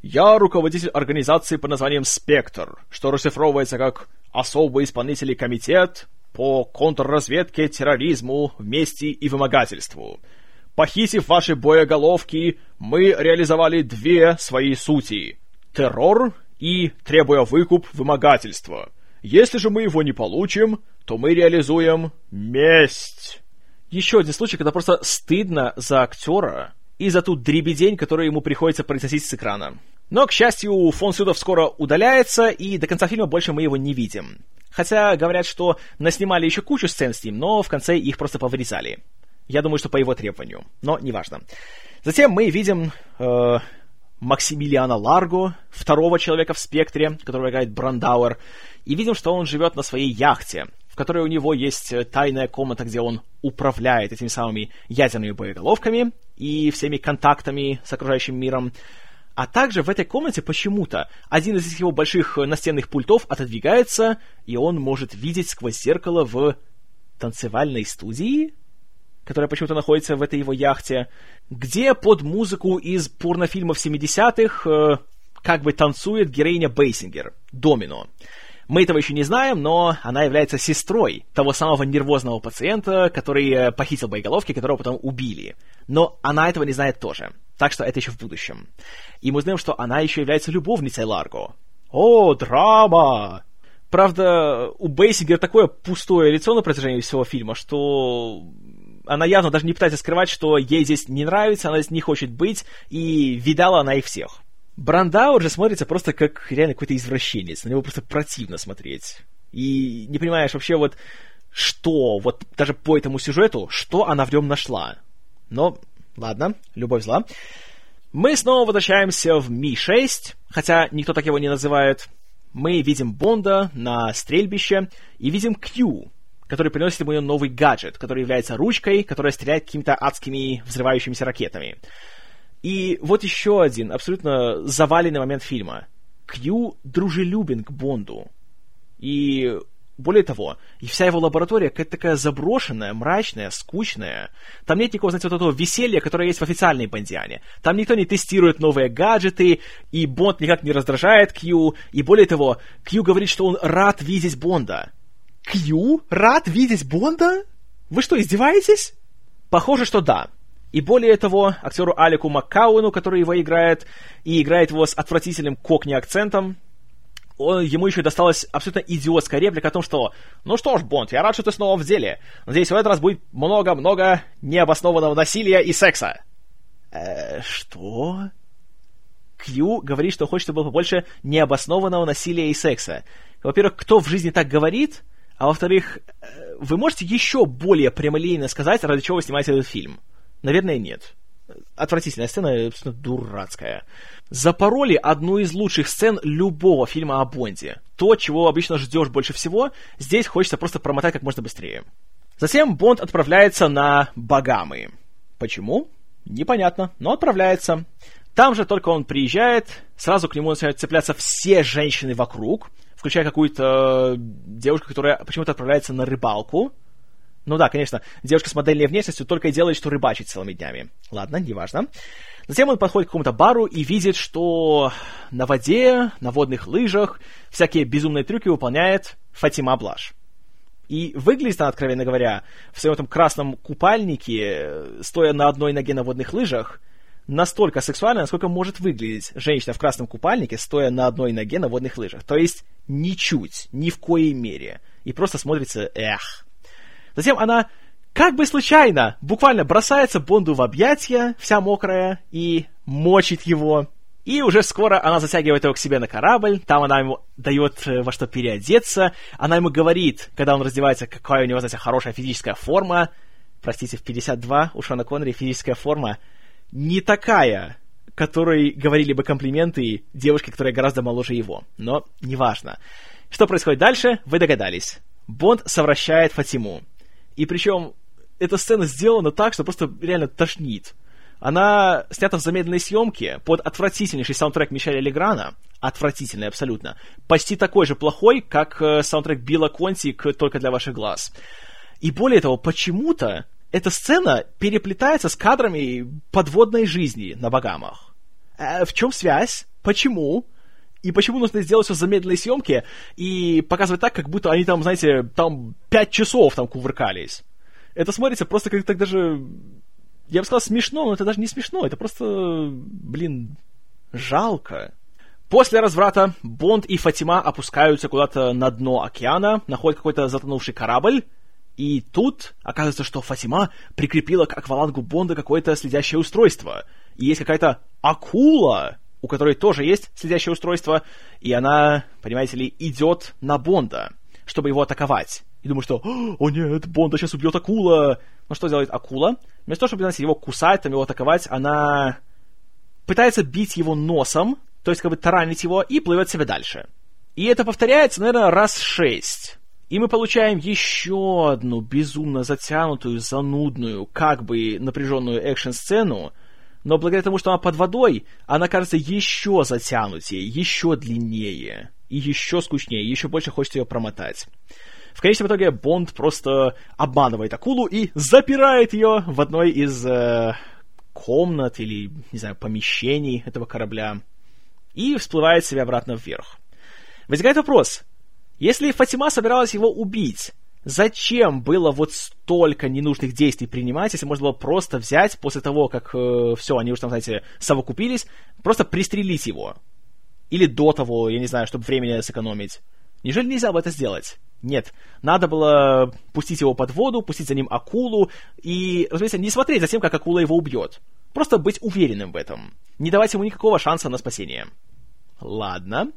«Я руководитель организации под названием «Спектр», что расшифровывается как «Особый исполнительный комитет по контрразведке, терроризму, вместе и вымогательству». Похитив ваши боеголовки, мы реализовали две свои сути — террор и, требуя выкуп, вымогательство. Если же мы его не получим, то мы реализуем месть. Еще один случай, когда просто стыдно за актера, и за ту дребедень, которую ему приходится произносить с экрана. Но, к счастью, фон Сюдов скоро удаляется, и до конца фильма больше мы его не видим. Хотя говорят, что наснимали еще кучу сцен с ним, но в конце их просто повырезали. Я думаю, что по его требованию, но неважно. Затем мы видим э, Максимилиана Ларго, второго человека в спектре, которого играет Брандауэр, и видим, что он живет на своей яхте, которой у него есть э, тайная комната, где он управляет этими самыми ядерными боеголовками и всеми контактами с окружающим миром. А также в этой комнате почему-то один из его больших э, настенных пультов отодвигается, и он может видеть сквозь зеркало в танцевальной студии, которая почему-то находится в этой его яхте, где под музыку из порнофильмов 70-х э, как бы танцует героиня Бейсингер, Домино. Мы этого еще не знаем, но она является сестрой того самого нервозного пациента, который э, похитил боеголовки, которого потом убили. Но она этого не знает тоже. Так что это еще в будущем. И мы знаем, что она еще является любовницей Ларго. О, драма! Правда, у Бейсингер такое пустое лицо на протяжении всего фильма, что она явно даже не пытается скрывать, что ей здесь не нравится, она здесь не хочет быть, и видала она их всех. Брандауэр же смотрится просто как реально какой-то извращенец. На него просто противно смотреть. И не понимаешь вообще вот, что, вот даже по этому сюжету, что она в нем нашла. Но, ладно, любовь зла. Мы снова возвращаемся в Ми-6, хотя никто так его не называет. Мы видим Бонда на стрельбище и видим Кью, который приносит ему новый гаджет, который является ручкой, которая стреляет какими-то адскими взрывающимися ракетами. И вот еще один абсолютно заваленный момент фильма. Кью дружелюбен к Бонду. И более того, и вся его лаборатория какая-то такая заброшенная, мрачная, скучная. Там нет никакого, знаете, вот этого веселья, которое есть в официальной Бондиане. Там никто не тестирует новые гаджеты, и Бонд никак не раздражает Кью. И более того, Кью говорит, что он рад видеть Бонда. Кью рад видеть Бонда? Вы что, издеваетесь? Похоже, что да. И более того, актеру Алику Маккауэну, который его играет, и играет его с отвратительным кокни-акцентом, он, ему еще досталась абсолютно идиотская реплика о том, что «Ну что ж, Бонд, я рад, что ты снова в деле. Надеюсь, в этот раз будет много-много необоснованного насилия и секса». Э, что? Кью говорит, что хочет, чтобы было побольше необоснованного насилия и секса. Во-первых, кто в жизни так говорит? А во-вторых, э, вы можете еще более прямолинейно сказать, ради чего вы снимаете этот фильм? Наверное, нет. Отвратительная сцена, абсолютно дурацкая. Запороли одну из лучших сцен любого фильма о Бонде. То, чего обычно ждешь больше всего, здесь хочется просто промотать как можно быстрее. Затем Бонд отправляется на Багамы. Почему? Непонятно, но отправляется. Там же только он приезжает, сразу к нему начинают цепляться все женщины вокруг, включая какую-то девушку, которая почему-то отправляется на рыбалку. Ну да, конечно, девушка с модельной внешностью только и делает, что рыбачит целыми днями. Ладно, неважно. Затем он подходит к какому-то бару и видит, что на воде, на водных лыжах всякие безумные трюки выполняет Фатима Блаш. И выглядит она, откровенно говоря, в своем этом красном купальнике, стоя на одной ноге на водных лыжах, настолько сексуально, насколько может выглядеть женщина в красном купальнике, стоя на одной ноге на водных лыжах. То есть ничуть, ни в коей мере. И просто смотрится эх. Затем она как бы случайно буквально бросается Бонду в объятия, вся мокрая, и мочит его. И уже скоро она затягивает его к себе на корабль, там она ему дает э, во что переодеться, она ему говорит, когда он раздевается, какая у него, знаете, хорошая физическая форма. Простите, в 52 у Шона Коннери физическая форма не такая, которой говорили бы комплименты девушке, которая гораздо моложе его. Но неважно. Что происходит дальше, вы догадались. Бонд совращает Фатиму. И причем эта сцена сделана так, что просто реально тошнит. Она снята в замедленной съемке под отвратительнейший саундтрек Мишеля Леграна. Отвратительный абсолютно. Почти такой же плохой, как э, саундтрек Билла Конти к «Только для ваших глаз». И более того, почему-то эта сцена переплетается с кадрами подводной жизни на Багамах. Э, в чем связь? Почему? И почему нужно сделать все замедленной съемке и показывать так, как будто они там, знаете, там пять часов там кувыркались? Это смотрится просто как так даже я бы сказал, смешно, но это даже не смешно, это просто, блин, жалко. После разврата Бонд и Фатима опускаются куда-то на дно океана, находят какой-то затонувший корабль, и тут оказывается, что Фатима прикрепила к аквалангу Бонда какое-то следящее устройство. И есть какая-то акула, у которой тоже есть следящее устройство, и она, понимаете ли, идет на Бонда, чтобы его атаковать. И думаю, что «О нет, Бонда сейчас убьет акула!» Но что делает акула? Вместо того, чтобы, знаете, его кусать, там, его атаковать, она пытается бить его носом, то есть как бы таранить его, и плывет себе дальше. И это повторяется, наверное, раз шесть. И мы получаем еще одну безумно затянутую, занудную, как бы напряженную экшн-сцену, но благодаря тому, что она под водой, она кажется еще затянутее, еще длиннее, и еще скучнее, еще больше хочется ее промотать. В конечном итоге Бонд просто обманывает акулу и запирает ее в одной из э, комнат или, не знаю, помещений этого корабля и всплывает себя обратно вверх. Возникает вопрос, если Фатима собиралась его убить, зачем было вот столько ненужных действий принимать, если можно было просто взять после того, как э, все, они уже там, знаете, совокупились, просто пристрелить его? Или до того, я не знаю, чтобы времени сэкономить. Неужели нельзя было это сделать? Нет, надо было пустить его под воду, пустить за ним акулу и, разумеется, не смотреть за тем, как акула его убьет. Просто быть уверенным в этом. Не давать ему никакого шанса на спасение. Ладно.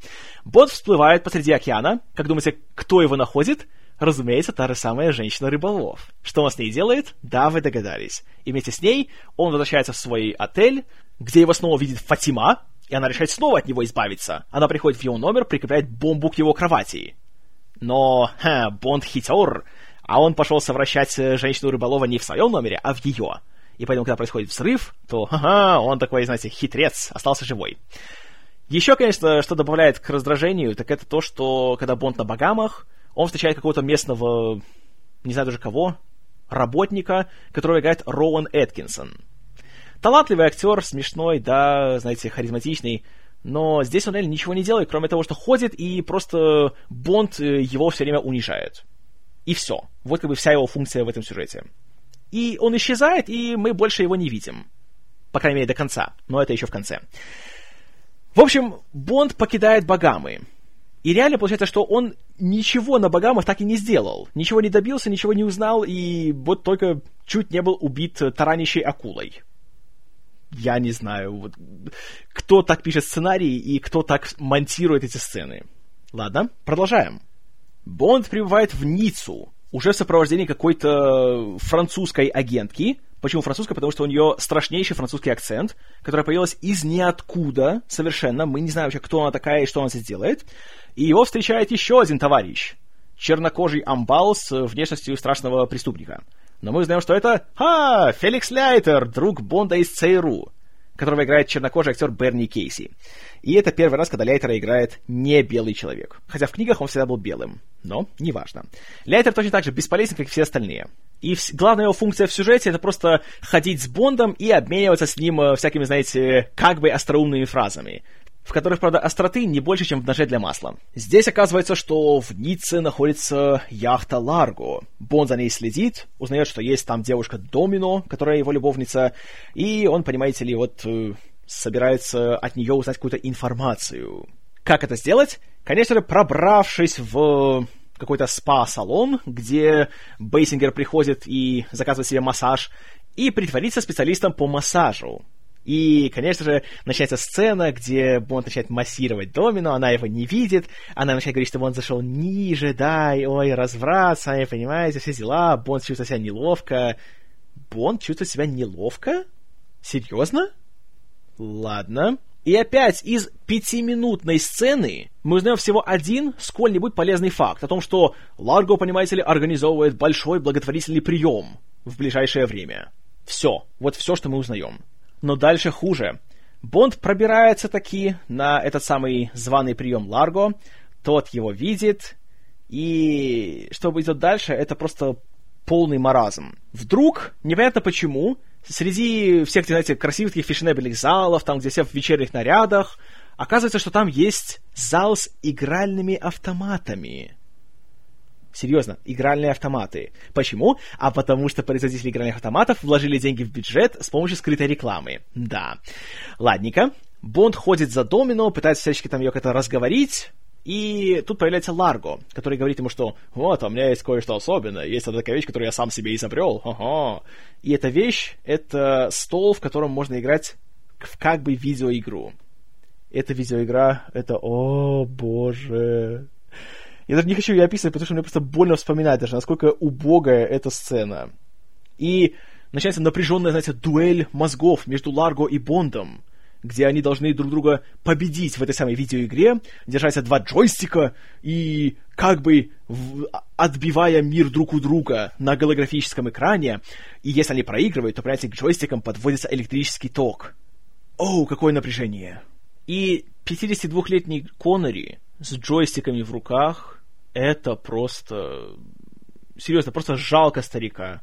Бот всплывает посреди океана. Как думаете, кто его находит? Разумеется, та же самая женщина-рыболов. Что он с ней делает? Да, вы догадались. И вместе с ней он возвращается в свой отель, где его снова видит Фатима, и она решает снова от него избавиться. Она приходит в его номер, прикрепляет бомбу к его кровати. Но ха, Бонд хитер, а он пошел совращать э, женщину рыболова не в своем номере, а в ее. И поэтому, когда происходит взрыв, то ха-ха, он такой, знаете, хитрец, остался живой. Еще, конечно, что добавляет к раздражению, так это то, что когда Бонд на Багамах, он встречает какого-то местного, не знаю даже кого, работника, которого играет Роуэн Эткинсон. Талантливый актер, смешной, да, знаете, харизматичный, но здесь он реально ничего не делает, кроме того, что ходит и просто Бонд э, его все время унижает. И все. Вот как бы вся его функция в этом сюжете. И он исчезает, и мы больше его не видим. По крайней мере, до конца. Но это еще в конце. В общем, Бонд покидает Багамы. И реально получается, что он ничего на Багамах так и не сделал. Ничего не добился, ничего не узнал, и вот только чуть не был убит таранищей акулой я не знаю, вот, кто так пишет сценарий и кто так монтирует эти сцены. Ладно, продолжаем. Бонд прибывает в Ниццу, уже в сопровождении какой-то французской агентки. Почему французская? Потому что у нее страшнейший французский акцент, которая появилась из ниоткуда совершенно. Мы не знаем вообще, кто она такая и что она здесь делает. И его встречает еще один товарищ. Чернокожий амбал с внешностью страшного преступника. Но мы узнаем, что это... Ха! Феликс Ляйтер, друг Бонда из ЦРУ, которого играет чернокожий актер Берни Кейси. И это первый раз, когда Ляйтера играет не белый человек. Хотя в книгах он всегда был белым. Но неважно. Ляйтер точно так же бесполезен, как и все остальные. И в... главная его функция в сюжете — это просто ходить с Бондом и обмениваться с ним э, всякими, знаете, как бы остроумными фразами в которых, правда, остроты не больше, чем в ноже для масла. Здесь оказывается, что в Ницце находится яхта Ларго. Бонд за ней следит, узнает, что есть там девушка Домино, которая его любовница, и он, понимаете ли, вот э, собирается от нее узнать какую-то информацию. Как это сделать? Конечно же, пробравшись в какой-то спа-салон, где Бейсингер приходит и заказывает себе массаж, и притвориться специалистом по массажу. И, конечно же, начинается сцена, где Бонд начинает массировать Домино, она его не видит, она начинает говорить, что Бонд зашел ниже, да, и, ой, разврат, сами понимаете, все дела, Бонд чувствует себя неловко. Бонд чувствует себя неловко? Серьезно? Ладно. И опять из пятиминутной сцены мы узнаем всего один сколь-нибудь полезный факт о том, что Ларго, понимаете ли, организовывает большой благотворительный прием в ближайшее время. Все. Вот все, что мы узнаем. Но дальше хуже. Бонд пробирается таки на этот самый званый прием Ларго, тот его видит, и что идет дальше, это просто полный маразм. Вдруг, непонятно почему, среди всех, знаете, красивых таких фешенебельных залов, там, где все в вечерних нарядах, оказывается, что там есть зал с игральными автоматами. Серьезно, игральные автоматы. Почему? А потому что производители игральных автоматов вложили деньги в бюджет с помощью скрытой рекламы. Да. Ладненько. Бонд ходит за Домино, пытается всячески там ее как-то разговорить, и тут появляется Ларго, который говорит ему, что «Вот, у меня есть кое-что особенное, есть одна такая вещь, которую я сам себе изобрел, ага». И эта вещь — это стол, в котором можно играть в как бы видеоигру. Эта видеоигра — это «О, боже...» Я даже не хочу ее описывать, потому что мне просто больно вспоминать даже, насколько убогая эта сцена. И начинается напряженная, знаете, дуэль мозгов между Ларго и Бондом, где они должны друг друга победить в этой самой видеоигре, держась два джойстика и как бы в... отбивая мир друг у друга на голографическом экране. И если они проигрывают, то, понимаете, к джойстикам подводится электрический ток. Оу, какое напряжение! И 52-летний Коннери с джойстиками в руках это просто... Серьезно, просто жалко старика.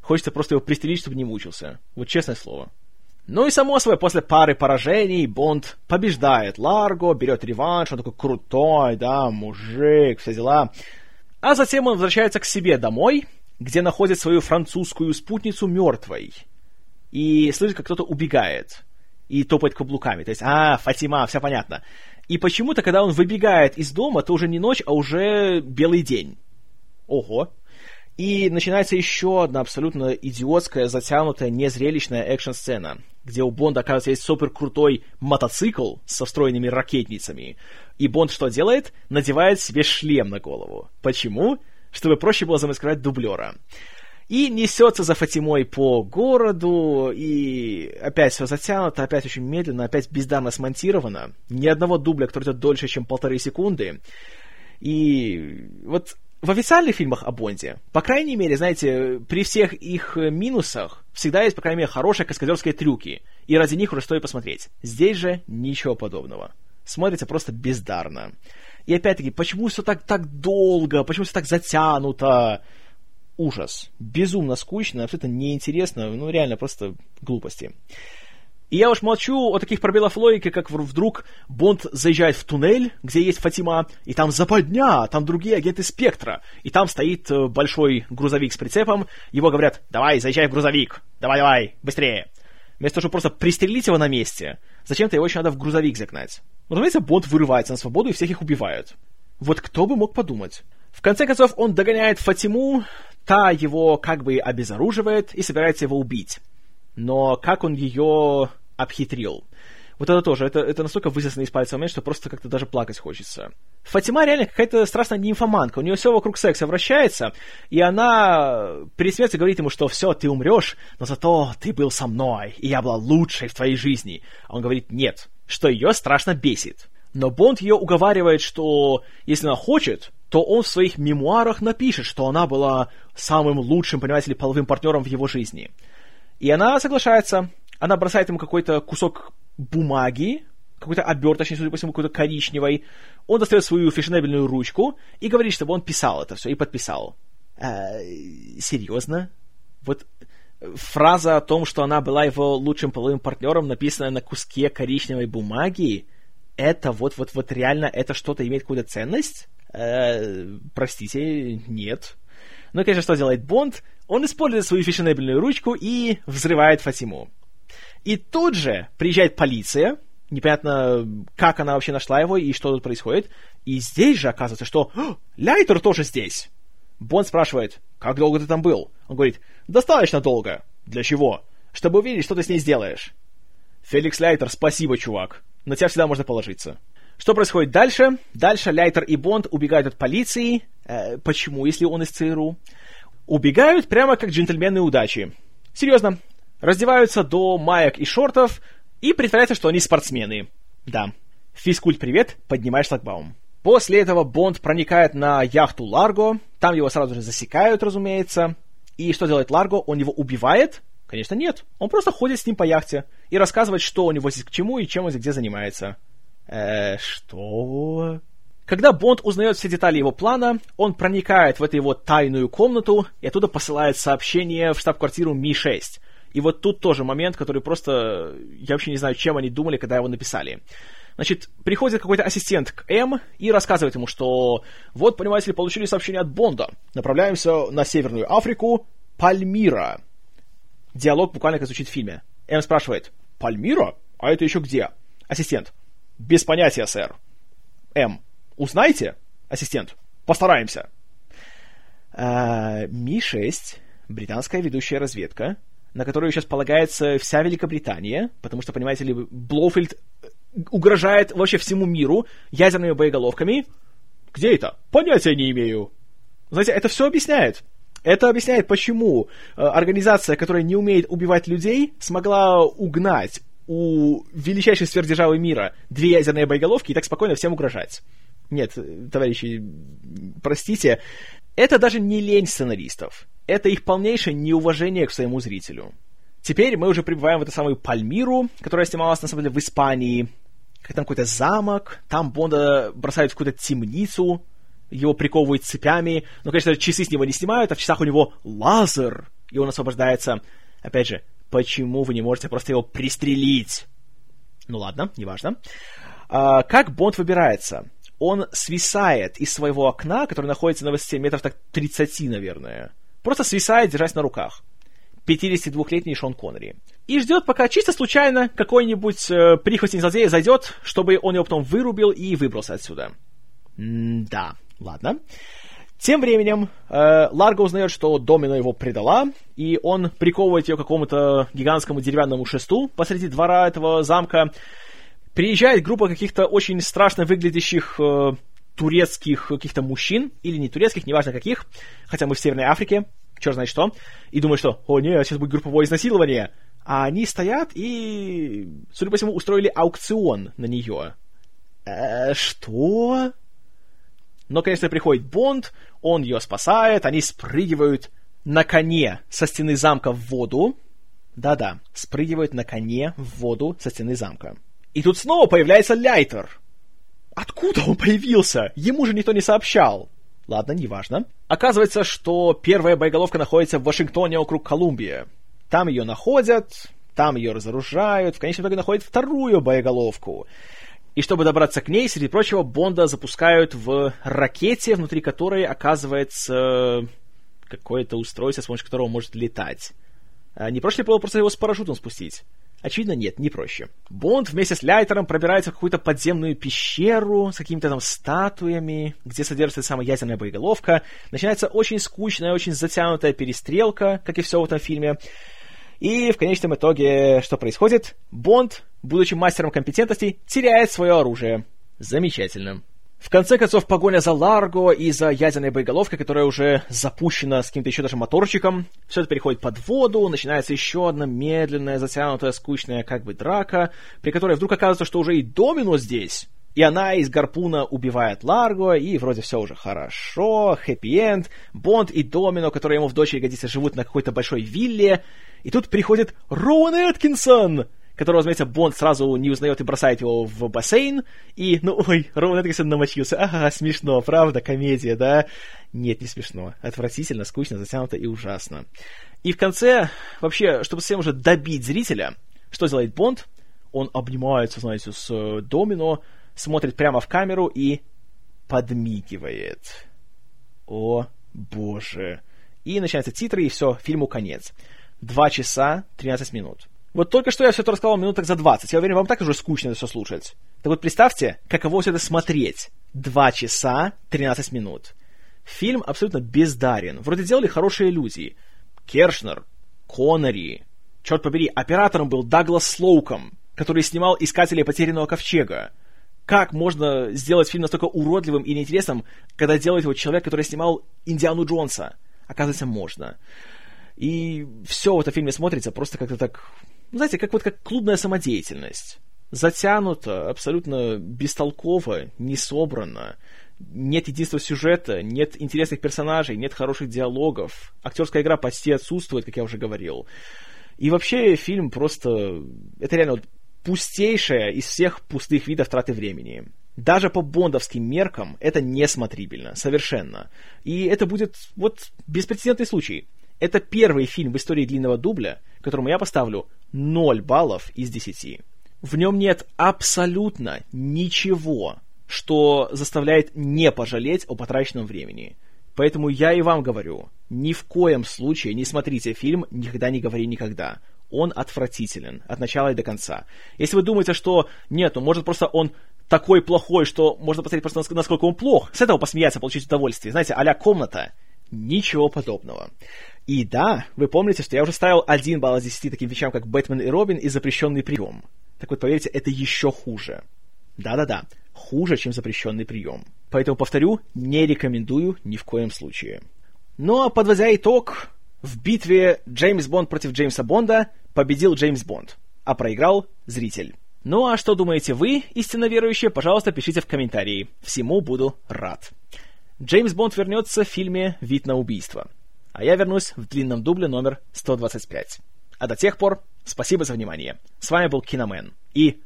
Хочется просто его пристрелить, чтобы не мучился. Вот честное слово. Ну и само собой, после пары поражений Бонд побеждает Ларго, берет реванш, он такой крутой, да, мужик, все дела. А затем он возвращается к себе домой, где находит свою французскую спутницу мертвой. И слышит, как кто-то убегает и топает каблуками. То есть, а, Фатима, все понятно. И почему-то, когда он выбегает из дома, то уже не ночь, а уже белый день. Ого. И начинается еще одна абсолютно идиотская, затянутая, незрелищная экшн-сцена, где у Бонда, оказывается, есть супер крутой мотоцикл со встроенными ракетницами. И Бонд что делает? Надевает себе шлем на голову. Почему? Чтобы проще было замаскировать дублера и несется за Фатимой по городу, и опять все затянуто, опять очень медленно, опять бездарно смонтировано. Ни одного дубля, который идет дольше, чем полторы секунды. И вот в официальных фильмах о Бонде, по крайней мере, знаете, при всех их минусах всегда есть, по крайней мере, хорошие каскадерские трюки, и ради них уже стоит посмотреть. Здесь же ничего подобного. Смотрится просто бездарно. И опять-таки, почему все так, так долго, почему все так затянуто? ужас. Безумно скучно, абсолютно неинтересно, ну реально просто глупости. И я уж молчу о таких пробелах логики, как вдруг Бонд заезжает в туннель, где есть Фатима, и там западня, там другие агенты Спектра, и там стоит э, большой грузовик с прицепом, его говорят, давай, заезжай в грузовик, давай-давай, быстрее. Вместо того, чтобы просто пристрелить его на месте, зачем-то его еще надо в грузовик загнать. Разумеется, Бонд вырывается на свободу и всех их убивают. Вот кто бы мог подумать. В конце концов, он догоняет Фатиму, та его как бы обезоруживает и собирается его убить. Но как он ее обхитрил? Вот это тоже, это, это настолько высосанный из пальца момент, что просто как-то даже плакать хочется. Фатима реально какая-то страшная нимфоманка, у нее все вокруг секса вращается, и она перед смертью говорит ему, что все, ты умрешь, но зато ты был со мной, и я была лучшей в твоей жизни. А он говорит нет, что ее страшно бесит. Но Бонд ее уговаривает, что если она хочет, то он в своих мемуарах напишет, что она была самым лучшим, понимаете ли, половым партнером в его жизни. И она соглашается, она бросает ему какой-то кусок бумаги, какой-то оберточный, судя по всему, какой-то коричневой. Он достает свою фешенебельную ручку и говорит, чтобы он писал это все и подписал. А, серьезно? Вот фраза о том, что она была его лучшим половым партнером, написанная на куске коричневой бумаги, это вот, вот, вот реально это что-то имеет какую-то ценность? Э, простите, нет. Ну, конечно, что делает Бонд? Он использует свою фешенебельную ручку и взрывает Фатиму. И тут же приезжает полиция, непонятно, как она вообще нашла его и что тут происходит. И здесь же оказывается, что Лайтер тоже здесь. Бонд спрашивает, как долго ты там был? Он говорит, достаточно долго. Для чего? Чтобы увидеть, что ты с ней сделаешь. Феликс Лайтер, спасибо, чувак. На тебя всегда можно положиться. Что происходит дальше? Дальше Лайтер и Бонд убегают от полиции. Э, почему, если он из ЦРУ? Убегают прямо как джентльмены удачи. Серьезно, раздеваются до маек и шортов и притворяются, что они спортсмены. Да. Физкульт привет, поднимаешь шлагбаум. После этого Бонд проникает на яхту Ларго, там его сразу же засекают, разумеется. И что делает Ларго? Он его убивает? Конечно, нет. Он просто ходит с ним по яхте и рассказывает, что у него здесь к чему и чем он здесь где занимается. Э, что? Когда Бонд узнает все детали его плана, он проникает в эту его тайную комнату и оттуда посылает сообщение в штаб-квартиру Ми-6. И вот тут тоже момент, который просто... Я вообще не знаю, чем они думали, когда его написали. Значит, приходит какой-то ассистент к М и рассказывает ему, что вот, понимаете ли, получили сообщение от Бонда. Направляемся на Северную Африку, Пальмира. Диалог буквально как звучит в фильме. М спрашивает, Пальмира? А это еще где? Ассистент, без понятия, сэр. М, узнаете? Ассистент, постараемся. А, Ми-6, британская ведущая разведка, на которую сейчас полагается вся Великобритания, потому что, понимаете ли, Блоуфильд э, угрожает вообще всему миру ядерными боеголовками. Где это? Понятия не имею. Знаете, это все объясняет. Это объясняет, почему э, организация, которая не умеет убивать людей, смогла угнать у величайшей сверхдержавы мира две ядерные боеголовки и так спокойно всем угрожать. Нет, товарищи, простите, это даже не лень сценаристов это их полнейшее неуважение к своему зрителю. Теперь мы уже прибываем в эту самую Пальмиру, которая снималась, на самом деле, в Испании. Как там какой-то замок, там Бонда бросают в какую-то темницу, его приковывают цепями. Но, конечно, часы с него не снимают, а в часах у него лазер, и он освобождается. Опять же, почему вы не можете просто его пристрелить? Ну ладно, неважно. А, как Бонд выбирается? Он свисает из своего окна, которое находится на высоте метров так 30, наверное. Просто свисает, держась на руках. 52-летний Шон Коннери. И ждет, пока чисто случайно какой-нибудь э, прихвостень злодея зайдет, чтобы он его потом вырубил и выбрался отсюда. М-да, ладно. Тем временем э, Ларго узнает, что Домино его предала, и он приковывает ее к какому-то гигантскому деревянному шесту посреди двора этого замка. Приезжает группа каких-то очень страшно выглядящих э, турецких каких-то мужчин, или не турецких, неважно каких, хотя мы в Северной Африке, черт знает что, и думаю, что, о нет, сейчас будет групповое изнасилование. А они стоят и, судя по всему, устроили аукцион на нее. Э, что? Но, конечно, приходит Бонд, он ее спасает, они спрыгивают на коне со стены замка в воду. Да-да, спрыгивают на коне в воду со стены замка. И тут снова появляется Ляйтер. Откуда он появился? Ему же никто не сообщал. Ладно, неважно. Оказывается, что первая боеголовка находится в Вашингтоне округ Колумбия. Там ее находят, там ее разоружают, в конечном итоге находят вторую боеголовку. И чтобы добраться к ней, среди прочего, Бонда запускают в ракете, внутри которой оказывается какое-то устройство, с помощью которого он может летать. А не проще было просто его с парашютом спустить? Очевидно, нет, не проще. Бонд вместе с Ляйтером пробирается в какую-то подземную пещеру с какими-то там статуями, где содержится самая ядерная боеголовка. Начинается очень скучная, очень затянутая перестрелка, как и все в этом фильме. И в конечном итоге что происходит? Бонд будучи мастером компетентностей, теряет свое оружие. Замечательно. В конце концов, погоня за Ларго и за ядерной боеголовкой, которая уже запущена с каким-то еще даже моторчиком, все это переходит под воду, начинается еще одна медленная, затянутая, скучная как бы драка, при которой вдруг оказывается, что уже и Домино здесь. И она из гарпуна убивает Ларго, и вроде все уже хорошо, хэппи-энд, Бонд и Домино, которые ему в дочери годится, живут на какой-то большой вилле, и тут приходит Роуэн Эткинсон, которого, разумеется, Бонд сразу не узнает и бросает его в бассейн, и, ну, ой, Роуэн Эткинсон намочился, ага, смешно, правда, комедия, да? Нет, не смешно, отвратительно, скучно, затянуто и ужасно. И в конце, вообще, чтобы совсем уже добить зрителя, что делает Бонд? Он обнимается, знаете, с э, Домино, смотрит прямо в камеру и подмигивает. О, боже. И начинаются титры, и все, фильму конец. Два часа 13 минут. Вот только что я все это рассказал минуток за 20. Я уверен, вам так уже скучно это все слушать. Так вот представьте, каково все это смотреть. Два часа 13 минут. Фильм абсолютно бездарен. Вроде делали хорошие иллюзии. Кершнер, Коннери. Черт побери, оператором был Даглас Слоуком, который снимал «Искатели потерянного ковчега». Как можно сделать фильм настолько уродливым и неинтересным, когда делает его человек, который снимал «Индиану Джонса»? Оказывается, можно. И все в этом фильме смотрится просто как-то так знаете, как вот как клубная самодеятельность. Затянуто, абсолютно бестолково, не собрано. Нет единства сюжета, нет интересных персонажей, нет хороших диалогов. Актерская игра почти отсутствует, как я уже говорил. И вообще фильм просто... Это реально вот пустейшая из всех пустых видов траты времени. Даже по бондовским меркам это несмотрибельно, совершенно. И это будет вот беспрецедентный случай. Это первый фильм в истории длинного дубля, которому я поставлю 0 баллов из 10. В нем нет абсолютно ничего, что заставляет не пожалеть о потраченном времени. Поэтому я и вам говорю, ни в коем случае не смотрите фильм «Никогда не говори никогда». Он отвратителен от начала и до конца. Если вы думаете, что нет, ну может просто он такой плохой, что можно посмотреть просто насколько он плох, с этого посмеяться, получить удовольствие. Знаете, а комната. Ничего подобного. И да, вы помните, что я уже ставил один балл из 10 таким вещам, как «Бэтмен и Робин» и «Запрещенный прием». Так вот, поверьте, это еще хуже. Да-да-да, хуже, чем запрещенный прием. Поэтому, повторю, не рекомендую ни в коем случае. Ну а подводя итог, в битве Джеймс Бонд против Джеймса Бонда победил Джеймс Бонд, а проиграл зритель. Ну а что думаете вы, истинно верующие, пожалуйста, пишите в комментарии. Всему буду рад. Джеймс Бонд вернется в фильме «Вид на убийство» а я вернусь в длинном дубле номер 125. А до тех пор, спасибо за внимание. С вами был Киномен. И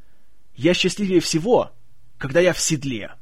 я счастливее всего, когда я в седле.